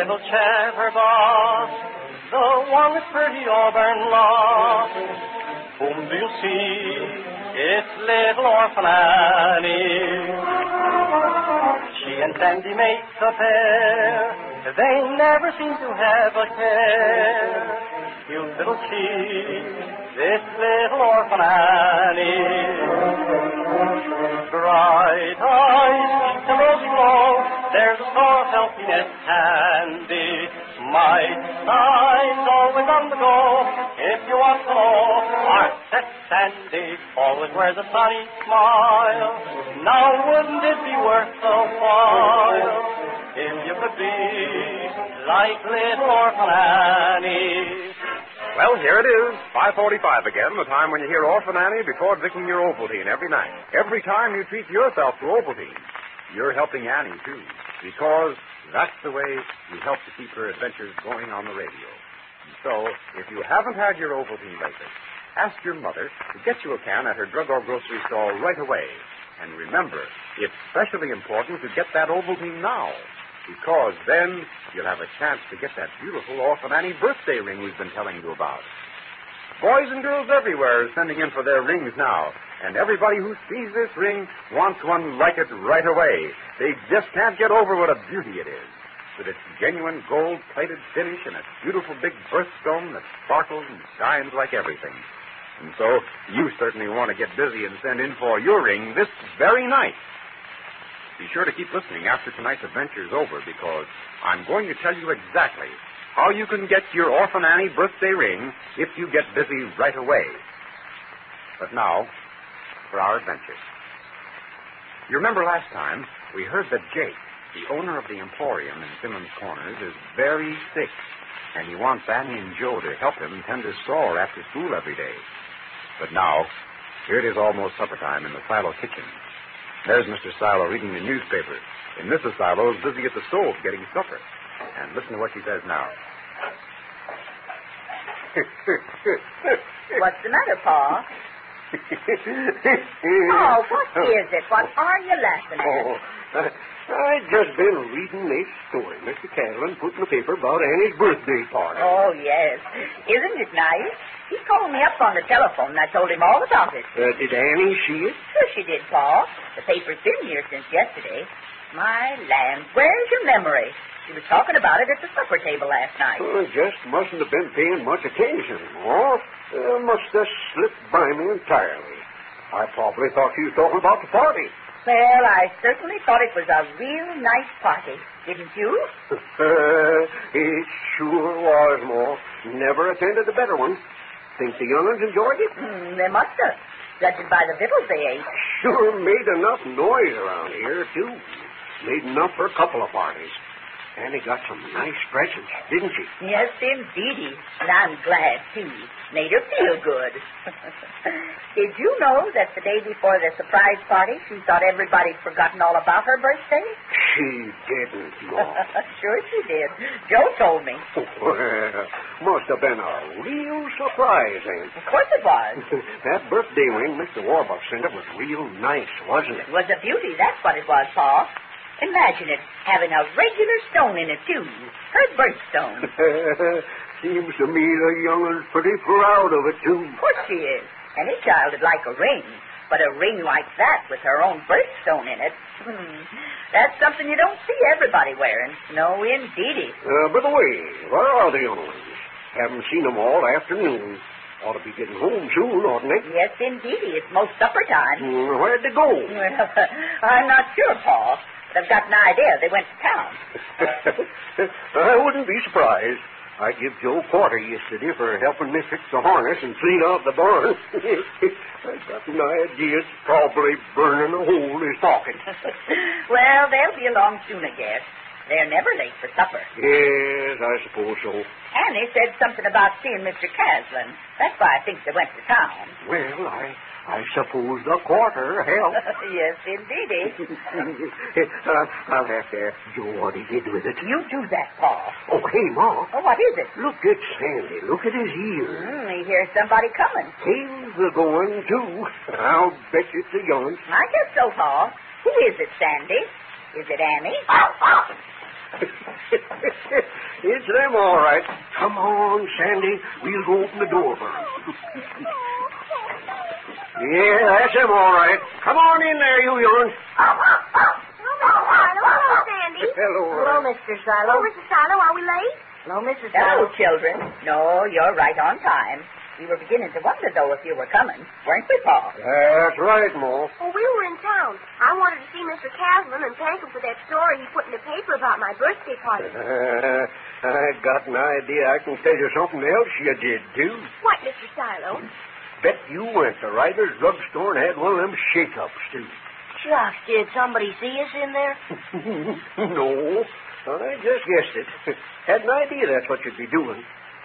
Little chatterbox? The one with pretty auburn locks. Whom do you see? It's little orphan Annie. She and Sandy make a pair. They never seem to have a care. You little cheat, this little orphan Annie. Bright eyes, cheeks rosy glow. There's of healthiness handy. My side's always on the go. If you want to know, our set Sandy always wears a sunny smile. Now wouldn't it be worth the while if you could be like little orphan Annie? Well, here it is, 545 again, the time when you hear Orphan Annie before drinking your Ovaltine every night. Every time you treat yourself to Ovaltine, you're helping Annie, too, because that's the way you help to keep her adventures going on the radio. So, if you haven't had your Ovaltine lately, ask your mother to get you a can at her drug or grocery store right away. And remember, it's especially important to get that Ovaltine now, because then you'll have a chance to get that beautiful Orphan Annie birthday ring we've been telling you about. Boys and girls everywhere are sending in for their rings now, and everybody who sees this ring wants one like it right away. They just can't get over what a beauty it is. With its genuine gold-plated finish and its beautiful big birthstone that sparkles and shines like everything. And so you certainly want to get busy and send in for your ring this very night. Be sure to keep listening after tonight's adventure is over because I'm going to tell you exactly how you can get your Orphan Annie birthday ring if you get busy right away. But now, for our adventure. You remember last time we heard that Jake, the owner of the Emporium in Simmons Corners, is very sick, and he wants Annie and Joe to help him tend his sore after school every day. But now, here it is almost supper time in the silo kitchen. There's Mr. Silo reading the newspaper, and Mrs. Silo is busy at the stove getting supper. And listen to what she says now. What's the matter, Pa? Oh, what is it? What are you laughing at? Oh, I, I just been reading this story Mr. Catlin put in the paper about Annie's birthday party. Oh, yes. Isn't it nice? He called me up on the telephone, and I told him all about it. Uh, did Annie see it? Sure she did, Pa. The paper's been here since yesterday. My land, where's your memory? She was talking about it at the supper table last night. Oh, I just mustn't have been paying much attention. Or uh, must have slipped by me entirely. I probably thought you was talking about the party. Well, I certainly thought it was a real nice party, didn't you? it sure was, Ma. Never attended a better one. Think the young'uns enjoyed it? Hmm, they must have, judging by the victuals they ate. Sure made enough noise around here, too. Made enough for a couple of parties. Annie got some nice presents, didn't she? Yes, indeedy. And I'm glad, too. Made her feel good. Did you know that the day before the surprise party, she thought everybody'd forgotten all about her birthday? She didn't, Ma. sure she did. Joe told me. well, must have been a real surprise, Aunt. Of course it was. that birthday ring Mr. Warbuck sent her was real nice, wasn't it? It was a beauty, that's what it was, Pa. Imagine it, having a regular stone in it, too. Her birthstone. Seems to me the young'un's pretty proud of it, too. Of course she is. Any child would like a ring. But a ring like that with her own birthstone in it, hmm, that's something you don't see everybody wearing. No, indeedy. Uh, by the way, where are the young'uns? Haven't seen them all afternoon. Ought to be getting home soon, oughtn't they? Yes, indeed. It's most supper time. Mm, Where'd they go? Well, I'm not sure, Pa. but I've got an idea. They went to town. I wouldn't be surprised. I give Joe quarter yesterday for helping me fix the harness and clean out the barn. I've got an idea it's probably burning a hole in his pocket. well, they'll be along soon, I guess. They're never late for supper. yes, I suppose so. Annie said something about seeing Mr. Caslin. That's why I think they went to town. Well, I I suppose the quarter helped. yes, indeedy. uh, I'll have to ask Joe what he did with it. You do that, Pa. Oh, hey, Ma. Oh, what is it? Look at Sandy. Look at his ears. Hmm, he hears somebody coming. He's are going, too. I'll bet you it's a young. I guess so, Pa. Who is it, Sandy? Is it Annie? it's them, all right. Come on, Sandy. We'll go open the door for 'em. yeah, that's them, all right. Come on in there, you young. Hello, Sandy. Hello. Hello, Mr. Silo. Oh, Mr. Silo, are we late? Hello, Mrs. Hello, children. No, you're right on time. We were beginning to wonder, though, if you were coming. Weren't we, Pa? That's right, Ma. Well, we were in town. I wanted to see Mr. Caslin and thank him for that story he put in the paper about my birthday party. I got an idea I can tell you something else you did, too. What, Mr. Silo? Bet you went to Ryder's drugstore and had one of them shake-ups, too. Shucks, did somebody see us in there? no, I just guessed it. Had an idea that's what you'd be doing.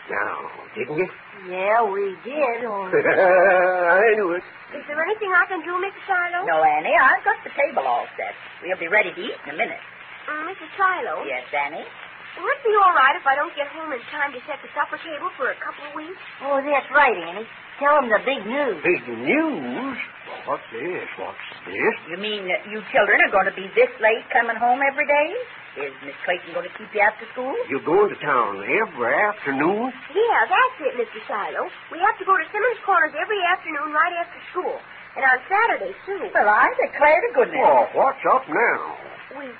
Now, didn't you? Yeah, we did. I knew it. Is there anything I can do, Mr. Silo? No, Annie, I've got the table all set. We'll be ready to eat in a minute. Uh, Mrs. Silo? Yes, Annie? Will it be all right if I don't get home in time to set the supper table for a couple of weeks? Oh, that's right, Annie. Tell him the big news. Big news? What's this? What's this? You mean that you children are going to be this late coming home every day? Is Miss Clayton going to keep you after school? You're going to town every afternoon? Yeah, that's it, Mr. Silo. We have to go to Simmons Corners every afternoon right after school. And on Saturdays, too. Well, I declare to goodness. Oh, what's up now? We,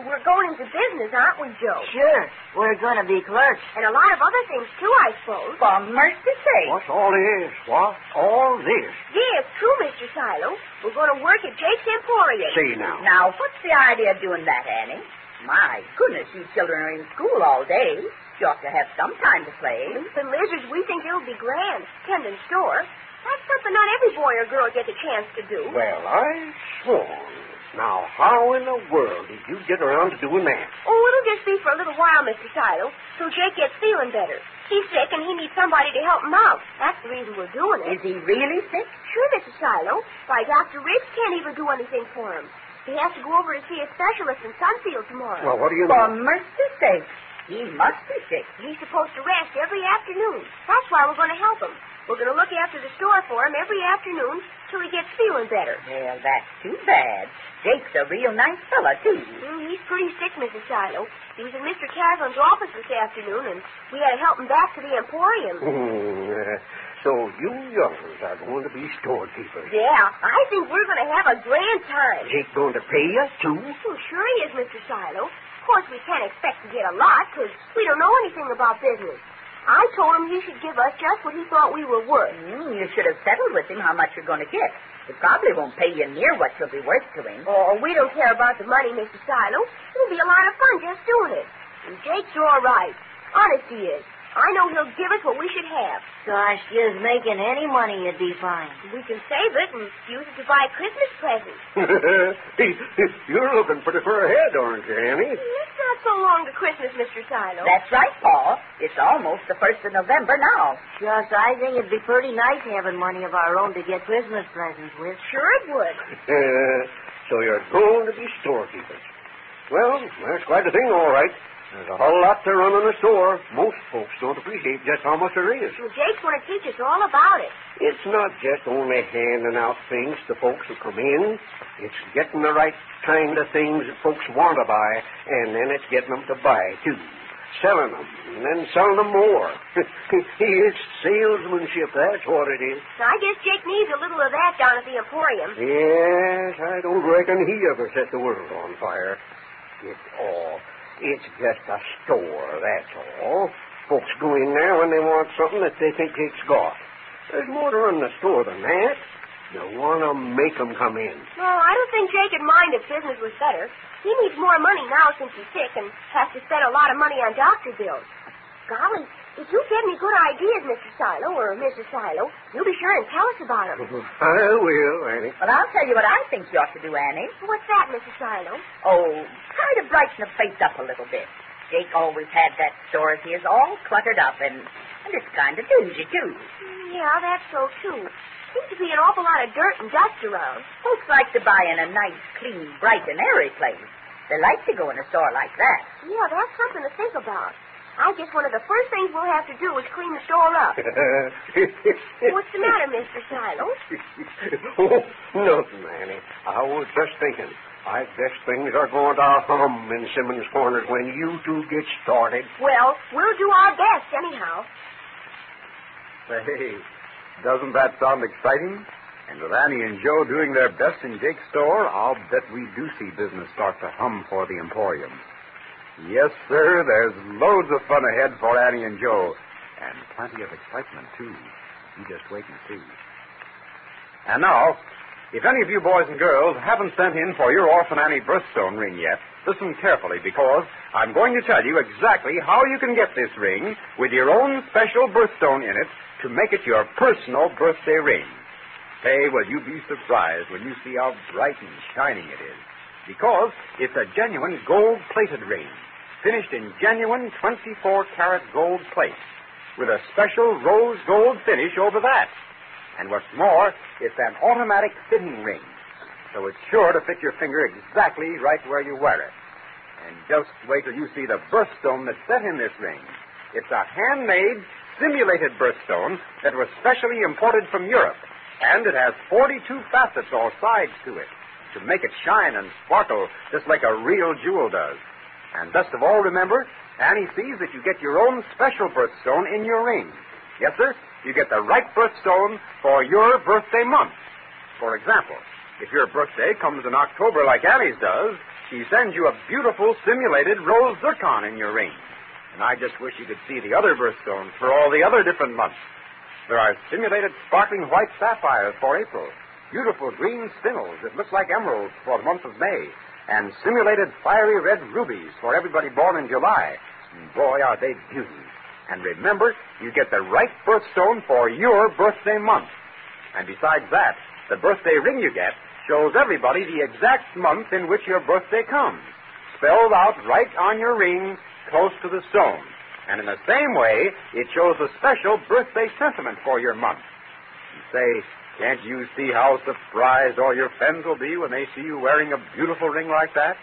we're going into business, aren't we, Joe? Sure. We're going to be clerks. And a lot of other things, too, I suppose. For mercy's sake. What's all this? What? All this? Yeah, it's true, Mr. Silo. We're going to work at Jake's Emporium. Say now. Now, what's the idea of doing that, Annie? My goodness, you children are in school all day. You ought to have some time to play. Leaf and lizards, we think it'll be grand. Tending store. That's something not every boy or girl gets a chance to do. Well, I sworn. Now, how in the world did you get around to doing that? Oh, it'll just be for a little while, Mr. Silo, till Jake gets feeling better. He's sick and he needs somebody to help him out. That's the reason we're doing it. Is he really sick? Sure, Mr. Silo. Why, Dr. Rich can't even do anything for him. He has to go over to see a specialist in Sunfield tomorrow. Well, what do you For mean? mercy's sake. He must be sick. He's supposed to rest every afternoon. That's why we're going to help him. We're going to look after the store for him every afternoon till he gets feeling better. Well, that's too bad. Jake's a real nice fella, too. Mm, he's pretty sick, Mrs. Silo. He was in Mr. Caslin's office this afternoon, and we had to help him back to the Emporium. Uh, so you youngsters are going to be storekeepers. Yeah, I think we're going to have a grand time. Jake going to pay us, too? Well, sure he is, Mr. Silo. Of course, we can't expect to get a lot, because we don't know anything about business. I told him he should give us just what he thought we were worth. Mm, you should have settled with him how much you're going to get. He probably won't pay you near what you'll be worth to him. Oh, we don't care about the money, Mr. Silo. It'll be a lot of fun just doing it. And Jake's all right. Honest he is. I know he'll give us what we should have. Gosh, just making any money would be fine. We can save it and use it to buy Christmas presents. You're looking pretty far ahead, aren't you, Annie? It's not so long to Christmas, Mr. Silo. That's right, Pa. It's almost the first of November now. Just, I think it'd be pretty nice having money of our own to get Christmas presents with. Sure it would. so you're going to be storekeepers. Well, that's quite a thing, all right. There's a whole lot to running a store. Most folks don't appreciate just how much there is. Well, Jake's going to teach us all about it. It's not just only handing out things to folks who come in. It's getting the right kind of things that folks want to buy, and then it's getting them to buy, too. Selling them, and then selling them more. it's salesmanship, that's what it is. So I guess Jake needs a little of that down at the Emporium. Yes, I don't reckon he ever set the world on fire. It's all. It's just a store, that's all. Folks go in there when they want something that they think Jake's got. There's more to run the store than that. You want to make make 'em come in. No, I don't think Jake would mind if business was better. He needs more money now since he's sick and has to spend a lot of money on doctor bills. Golly, if you get any good ideas, Mr. Silo or Mrs. Silo, you be sure and tell us about them. I will, Annie. Well, I'll tell you what I think you ought to do, Annie. What's that, Mrs. Silo? Oh, try to brighten the place up a little bit. Jake always had that store of his all cluttered up, and, and it's kind of dingy, too. Yeah, that's so, too. Seems to be an awful lot of dirt and dust around. Folks like to buy in a nice, clean, bright, and airy place. They like to go in a store like that. Yeah, that's something to think about. I guess one of the first things we'll have to do is clean the store up. What's the matter, Mr. Silo? oh, nothing, Annie. I was just thinking. I guess things are going to hum in Simmons Corners when you two get started. Well, we'll do our best anyhow. Say, doesn't that sound exciting? And with Annie and Joe doing their best in Jake's store, I'll bet we do see business start to hum for the Emporium. Yes, sir, there's loads of fun ahead for Annie and Joe. And plenty of excitement, too. You just wait and see. And now, if any of you boys and girls haven't sent in for your Orphan Annie birthstone ring yet, listen carefully because I'm going to tell you exactly how you can get this ring with your own special birthstone in it to make it your personal birthday ring. Say, will you be surprised when you see how bright and shining it is? Because it's a genuine gold-plated ring, finished in genuine 24-karat gold plate, with a special rose gold finish over that. And what's more, it's an automatic fitting ring, so it's sure to fit your finger exactly right where you wear it. And just wait till you see the birthstone that's set in this ring. It's a handmade, simulated birthstone that was specially imported from Europe, and it has 42 facets or sides to it to make it shine and sparkle just like a real jewel does. And best of all, remember, Annie sees that you get your own special birthstone in your ring. Yes, sir, you get the right birthstone for your birthday month. For example, if your birthday comes in October like Annie's does, she sends you a beautiful simulated rose zircon in your ring. And I just wish you could see the other birthstones for all the other different months. There are simulated sparkling white sapphires for April, beautiful green spinels that look like emeralds for the month of May, and simulated fiery red rubies for everybody born in July. Boy, are they beauties. And remember, you get the right birthstone for your birthday month. And besides that, the birthday ring you get shows everybody the exact month in which your birthday comes, spelled out right on your ring close to the stone. And in the same way, it shows a special birthday sentiment for your month. Say, can't you see how surprised all your friends will be when they see you wearing a beautiful ring like that?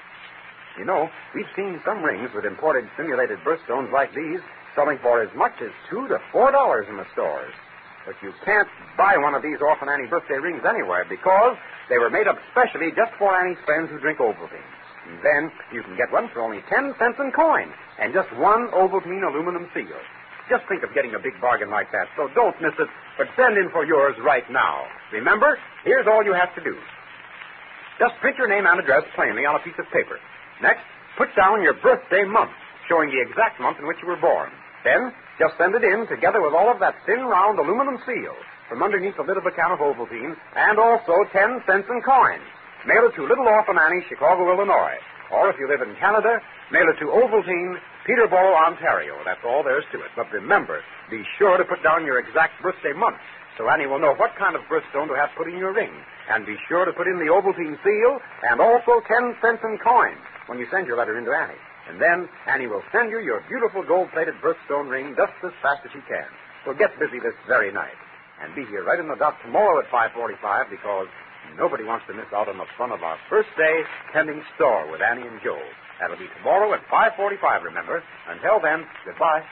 You know, we've seen some rings with imported simulated birthstones like these selling for as much as two to four dollars in the stores. But you can't buy one of these Orphan Annie birthday rings anywhere because they were made up specially just for Annie's friends who drink Ovaltine. And then you can get one for only ten cents in coin and just one Ovaltine aluminum seal. Just think of getting a big bargain like that, so don't miss it, but send in for yours right now. Remember, here's all you have to do. Just print your name and address plainly on a piece of paper. Next, put down your birthday month, showing the exact month in which you were born. Then, just send it in together with all of that thin, round aluminum seal from underneath the lid of a can of Ovaltine, and also ten cents in coins. Mail it to Little Orphan Annie, Chicago, Illinois. Or if you live in Canada, mail it to Ovaltine, Peterborough, Ontario. That's all there is to it. But remember, be sure to put down your exact birthday month so Annie will know what kind of birthstone to have put in your ring. And be sure to put in the Ovaltine seal and also ten cents in coins when you send your letter in to Annie. And then Annie will send you your beautiful gold-plated birthstone ring just as fast as she can. So get busy this very night. And be here right in the dot tomorrow at 545 because nobody wants to miss out on the fun of our first day tending store with Annie and Joe. That'll be tomorrow at 545, remember. Until then, goodbye.